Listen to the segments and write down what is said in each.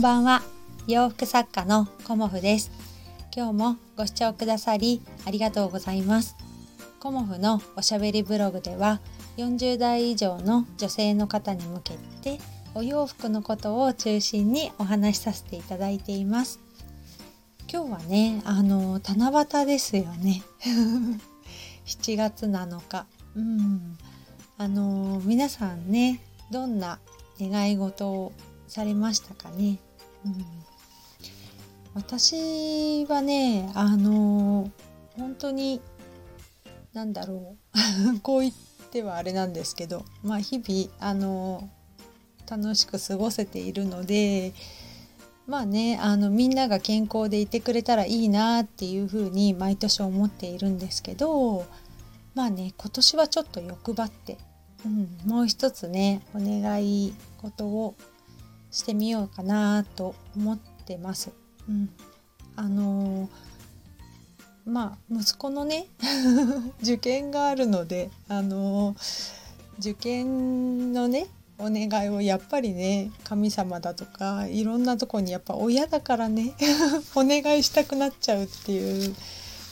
んばんは。洋服作家のコモフです。今日もご視聴くださりありがとうございます。コモフのおしゃべりブログでは40代以上の女性の方に向けてお洋服のことを中心にお話しさせていただいています。今日はねあの七夕ですよね。7月7日。うん。あの皆さんねどんな願い事をされましたかね、うん、私はねあの本当に何だろう。こう言ってはあれなんですけどまあ日々あの楽しく過ごせているのでまあねあのみんなが健康でいてくれたらいいなっていうふうに毎年思っているんですけどまあね今年はちょっと欲張って、うん、もう一つねお願い事をしてみようかなと思ってます。うん、あのー、まあ息子のね 受験があるのであのー、受験のねお願いをやっぱりね神様だとかいろんなとこにやっぱ親だからね お願いしたくなっちゃうっていう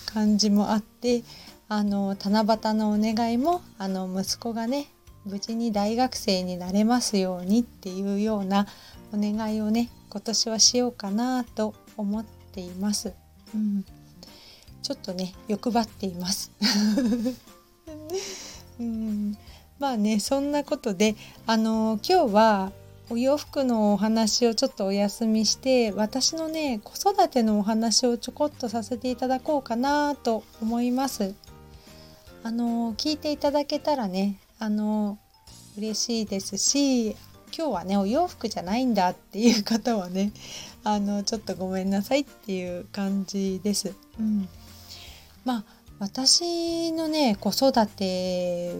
感じもあってあの七夕のお願いもあの息子がね無事に大学生になれますようにっていうようなお願いをね今年はしようかなと思っています。うん、ちょっとね欲張っています。うん、まあねそんなことであの今日はお洋服のお話をちょっとお休みして私のね子育てのお話をちょこっとさせていただこうかなと思います。あの聞いていただけたらねあの嬉しいですし今日はねお洋服じゃないんだっていう方はね あのちょっとごめんなさいっていう感じです。うん、まあ私のね子育て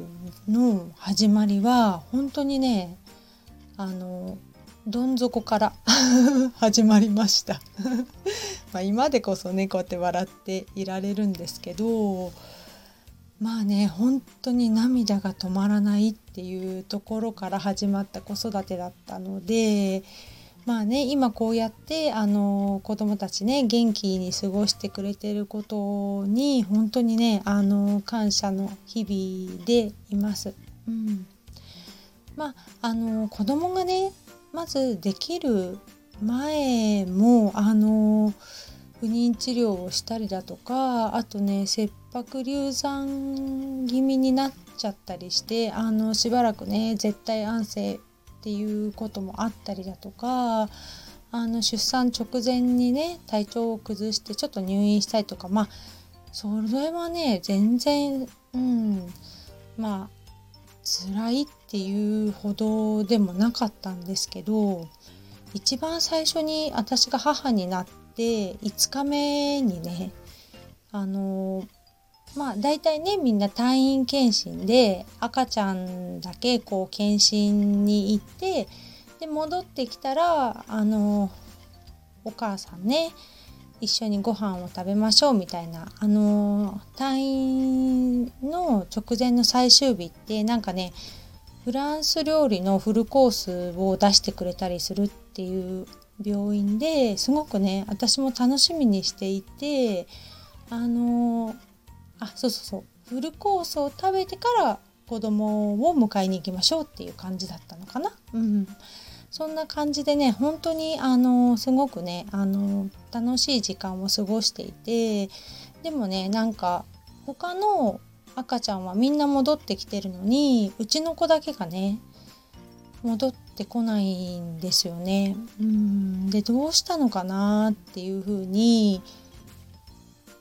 の始まりは本当にねあのどん底から 始まりました ま今でこそねこうやって笑っていられるんですけどまあね本当に涙が止まらないっていうところから始まった子育てだったのでまあね今こうやってあの子供たちね元気に過ごしてくれてることに本当にねあの感謝の日々でいます。うん、まああの子供がねまずできる前もあの不妊治療をしたりだとかあとね切迫流産気味になっちゃったりしてあのしばらくね絶対安静っていうこともあったりだとかあの出産直前にね体調を崩してちょっと入院したりとかまあそれはね全然うんまあ辛いっていうほどでもなかったんですけど一番最初に私が母になってで5日目にねあのまあ大体ねみんな退院検診で赤ちゃんだけこう検診に行ってで戻ってきたらあのお母さんね一緒にご飯を食べましょうみたいなあの退院の直前の最終日ってなんかねフランス料理のフルコースを出してくれたりするっていう病院ですごくね私も楽しみにしていてあのあそうそうそうフルコースを食べてから子供を迎えに行きましょうっていう感じだったのかな。うん、そんな感じでね本当にあのすごくねあの楽しい時間を過ごしていてでもねなんか他の赤ちゃんはみんな戻ってきてるのにうちの子だけがね戻ってこないんですよね。うんでどうしたのかなっていうふうに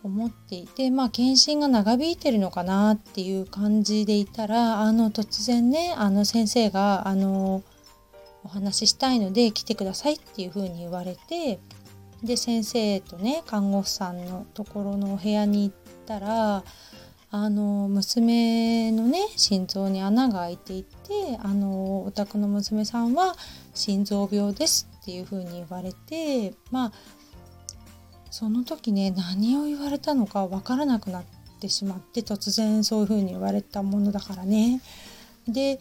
思っていてまあ検診が長引いてるのかなっていう感じでいたらあの突然ねあの先生があのお話ししたいので来てくださいっていうふうに言われてで先生とね看護婦さんのところのお部屋に行ったらあの娘のね心臓に穴が開いていてあのお宅の娘さんは心臓病ですっていう風に言われてまあその時ね何を言われたのか分からなくなってしまって突然そういう風に言われたものだからね。で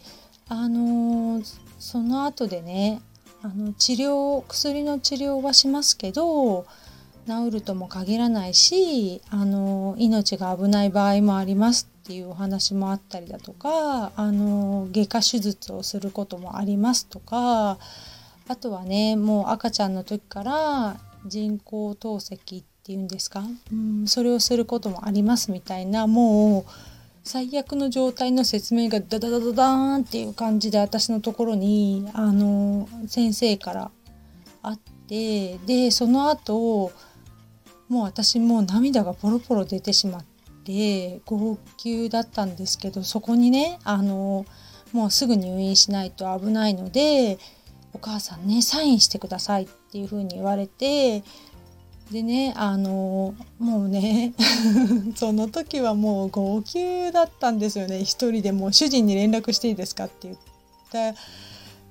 あのその後でねあの治療薬の治療はしますけど治るとも限らないしあの命が危ない場合もありますっていうお話もあったりだとかあの外科手術をすることもありますとかあとはねもう赤ちゃんの時から人工透析っていうんですか、うん、それをすることもありますみたいなもう最悪の状態の説明がダダダダダーンっていう感じで私のところにあの先生からあってでその後もう私もう涙がポロポロ出てしまって号泣だったんですけどそこにねあのもうすぐ入院しないと危ないのでお母さんねサインしてくださいっていう風に言われてでねあのもうね その時はもう号泣だったんですよね。一人でもう主人に連絡していいですかって言った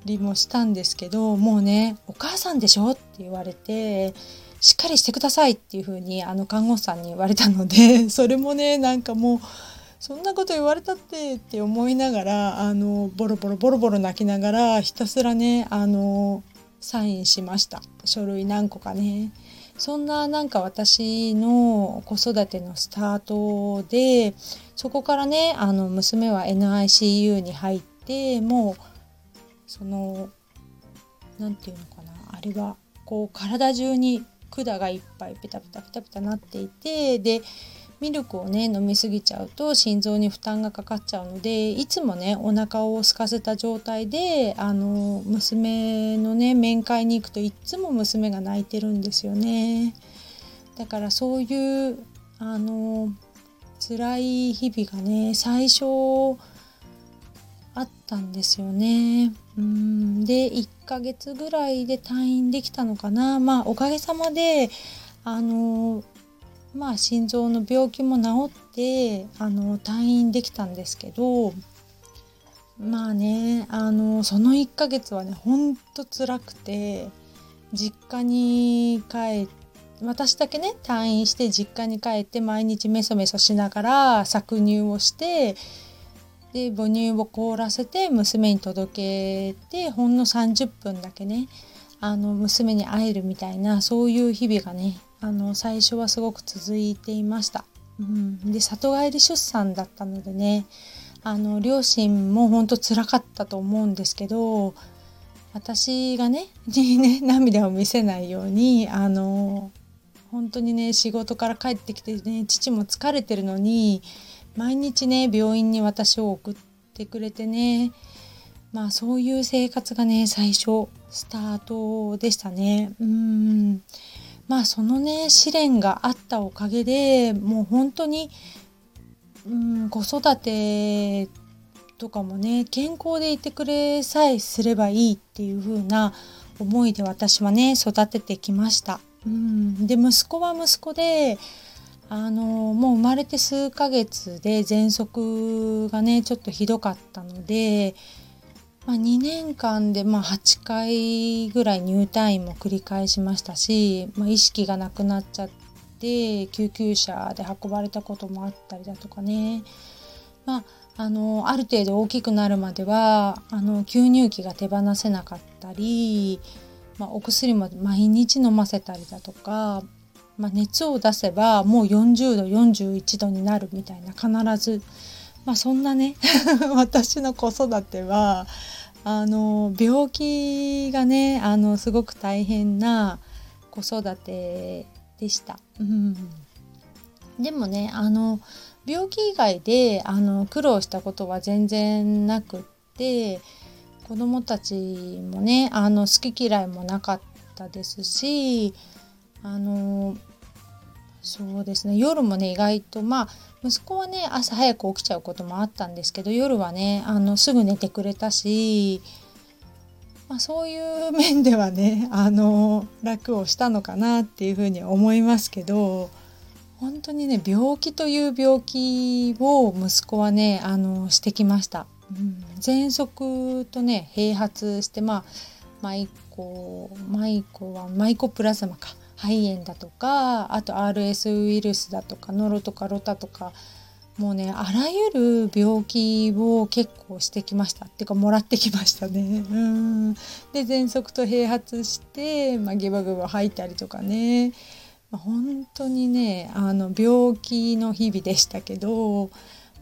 りもしたんですけどもうねお母さんでしょって言われてしっかりしてくださいっていう風にあの看護師さんに言われたので それもねなんかもうそんなこと言われたってって思いながらあのボロボロボロボロ泣きながらひたすらねあのサインしました書類何個かね。そんななんか私の子育てのスタートでそこからねあの娘は NICU に入ってもうその何て言うのかなあれはこう体中に管がいっぱいペタペタペタペタなっていてでミルクをね飲みすぎちゃうと心臓に負担がかかっちゃうのでいつもねお腹を空かせた状態であの娘のね面会に行くといっつも娘が泣いてるんですよね。だからそういうあの辛い日々がね最初あったんですよね。うんで1ヶ月ぐらいで退院できたのかな。まあおかげさまであのまあ心臓の病気も治ってあの退院できたんですけどまあねあのその1ヶ月はねほんと辛くて実家に帰って私だけね退院して実家に帰って毎日メソメソしながら搾乳をしてで母乳を凍らせて娘に届けてほんの30分だけねあの娘に会えるみたいなそういう日々がねあの最初はすごく続いていました。うん、で里帰り出産だったのでねあの両親も本当辛かったと思うんですけど私がねに ね涙を見せないようにあの本当にね仕事から帰ってきてね父も疲れてるのに毎日ね病院に私を送ってくれてね。まあそういう生活がね最初スタートでしたね。うん。まあそのね試練があったおかげでもう本当に、うん、子育てとかもね健康でいてくれさえすればいいっていう風な思いで私はね育ててきました。うん、で息子は息子であのもう生まれて数ヶ月で喘息がねちょっとひどかったのでまあ、2年間でまあ8回ぐらい入退院も繰り返しましたし、まあ、意識がなくなっちゃって救急車で運ばれたこともあったりだとかね、まあ、あのある程度大きくなるまではあの吸入器が手放せなかったり、まあ、お薬も毎日飲ませたりだとか、まあ、熱を出せばもう40度41度になるみたいな必ず。まあそんなね 私の子育てはあの病気がねあのすごく大変な子育てでした。うん、でもねあの病気以外であの苦労したことは全然なくって子供たちもねあの好き嫌いもなかったですしあのそうですね夜もね意外とまあ息子はね朝早く起きちゃうこともあったんですけど夜はねあのすぐ寝てくれたし、まあ、そういう面ではねあの楽をしたのかなっていうふうに思いますけど本当にね病気という病気を息子はねあのしてきました。うん、喘息とね併発してまあマイコマイコはマイコプラズマか肺炎だとかあと RS ウイルスだとかノロとかロタとかもうねあらゆる病気を結構してきました。っていうかもらってきましたね。うん。で喘息と併発して、まあ、ゲバゲバ吐いたりとかね、まあ、本当にねあの病気の日々でしたけど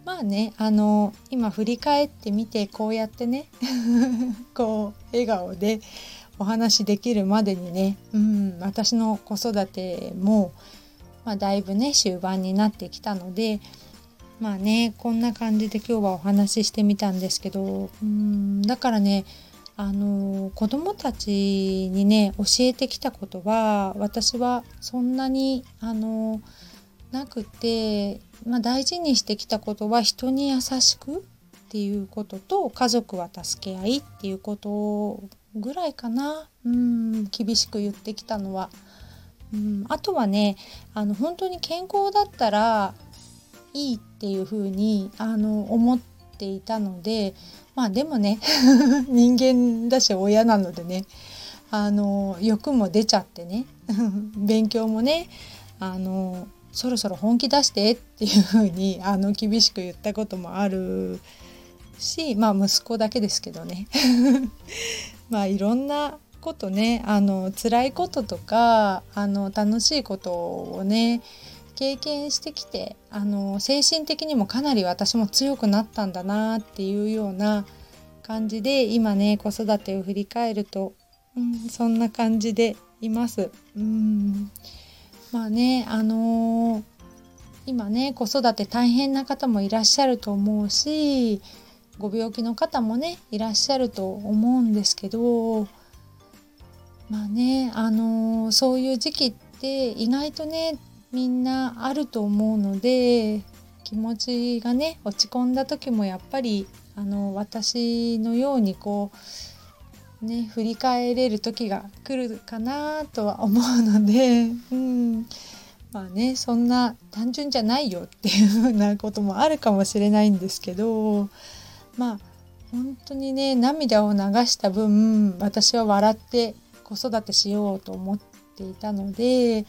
まあねあの今振り返ってみてこうやってね こう笑顔でお話できるまでにね、うん、私の子育ても、まあ、だいぶね終盤になってきたのでまあねこんな感じで今日はお話ししてみたんですけどうんだからねあの子供たちにね教えてきたことは私はそんなにあのなくて、まあ、大事にしてきたことは人に優しくっていうことと家族は助け合いっていうことぐらいかなうん厳しく言ってきたのは。うんあとはねあの本当に健康だったらいいっていうふうにあの思っていたのでまあでもね 人間だし親なのでねあの欲も出ちゃってね 勉強もねあのそろそろ本気出してっていうふうにあの厳しく言ったこともあるしまあ息子だけですけどねまあいろんなことねあの辛いこととかあの楽しいことをね経験してきてあの精神的にもかなり私も強くなったんだなっていうような感じで今ね子育てを振り返ると、うん、そんな感じでいます。うんまあねあのー、今ね子育て大変な方もいらっしゃると思うしご病気の方もねいらっしゃると思うんですけどまあねあの、そういう時期って意外とねみんなあると思うので気持ちがね落ち込んだ時もやっぱりあの私のようにこうね振り返れる時が来るかなとは思うので、うん、まあねそんな単純じゃないよっていうふうなこともあるかもしれないんですけどまあ本当にね涙を流した分私は笑って子育てしようと思っていたので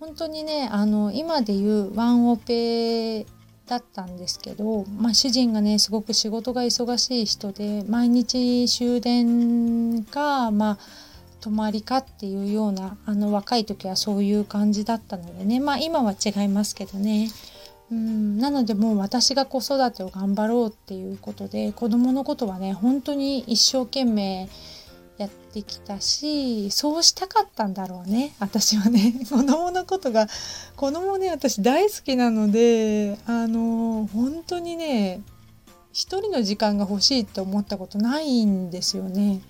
本当にねあの今で言うワンオペだったんですけど、まあ、主人がねすごく仕事が忙しい人で毎日終電か、まあ、泊まりかっていうようなあの若い時はそういう感じだったのでねまあ今は違いますけどね。うん。なのでもう私が子育てを頑張ろうっていうことで子供のことはね本当に一生懸命やってきたしそうしたかったんだろうね私はね。子供のことが子供ね私大好きなのであの本当にね一人の時間が欲しいって思ったことないんですよね。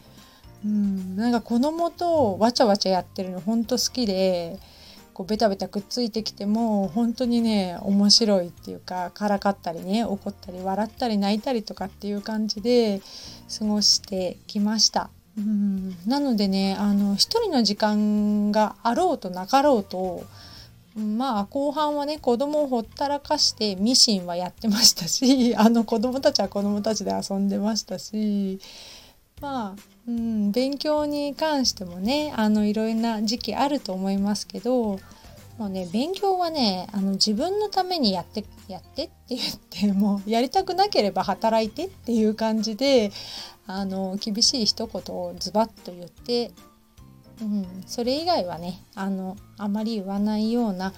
うん、なんか子供とわちゃわちゃやってるの本当好きでこうベタベタくっついてきても本当にね面白いっていうかからかったりね怒ったり笑ったり泣いたりとかっていう感じで過ごしてきました。うんなのでねあの一人の時間があろうとなかろうとまあ後半はね子供をほったらかしてミシンはやってましたしあの子供たちは子供たちで遊んでましたしまあ、うん、勉強に関してもねあのいろいろな時期あると思いますけどもうね勉強はねあの自分のためにやってやってって言ってもうやりたくなければ働いてっていう感じであの厳しい一言をズバッと言って、うん、それ以外はねあのあまり言わないような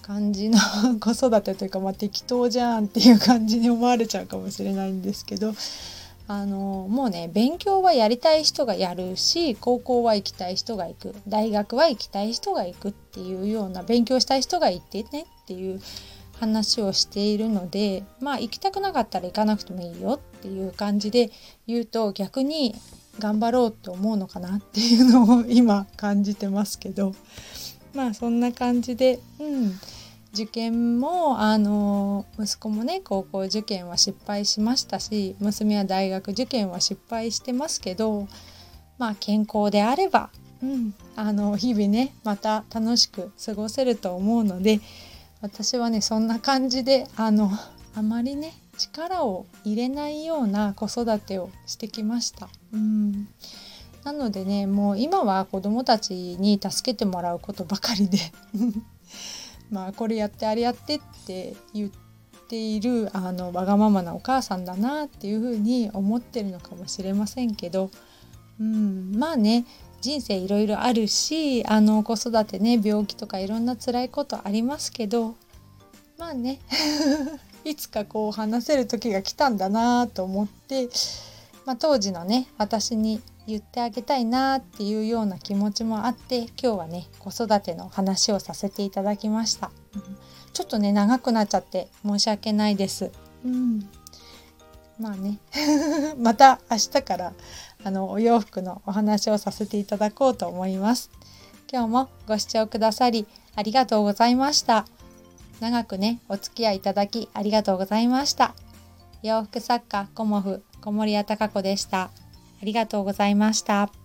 感じの 子育てというか、まあ、適当じゃんっていう感じに思われちゃうかもしれないんですけどあのもうね勉強はやりたい人がやるし高校は行きたい人が行く。大学は行きたい人が行くっていうような勉強したい人が行ってねっていう話をしているのでまあ行きたくなかったら行かなくてもいいよっていう感じで言うと逆に頑張ろうと思うのかなっていうのを今感じてますけど。まあそんな感じでうん。受験もあの息子もね高校受験は失敗しましたし娘は大学受験は失敗してますけどまあ健康であれば、うん、あの日々ねまた楽しく過ごせると思うので私はねそんな感じであのあまりね力を入れないような子育てをしてきました。うんなのでねもう今は子どもたちに助けてもらうことばかりでまあこれやってあれやってって言っているあのわがままなお母さんだなっていうふうに思ってるのかもしれませんけど、うん、まあね人生いろいろあるしあの子育てね病気とかいろんな辛いことありますけどまあね いつかこう話せる時が来たんだなと思って、まあ、当時のね私に言ってあげたいなっていうような気持ちもあって今日はね子育ての話をさせていただきました、うん、ちょっとね長くなっちゃって申し訳ないです、うん、まあね。また明日からあのお洋服のお話をさせていただこうと思います。今日もご視聴くださりありがとうございました。長くねお付き合いいただきありがとうございました。洋服作家コモフ小森屋隆子でした。あありがとうございました。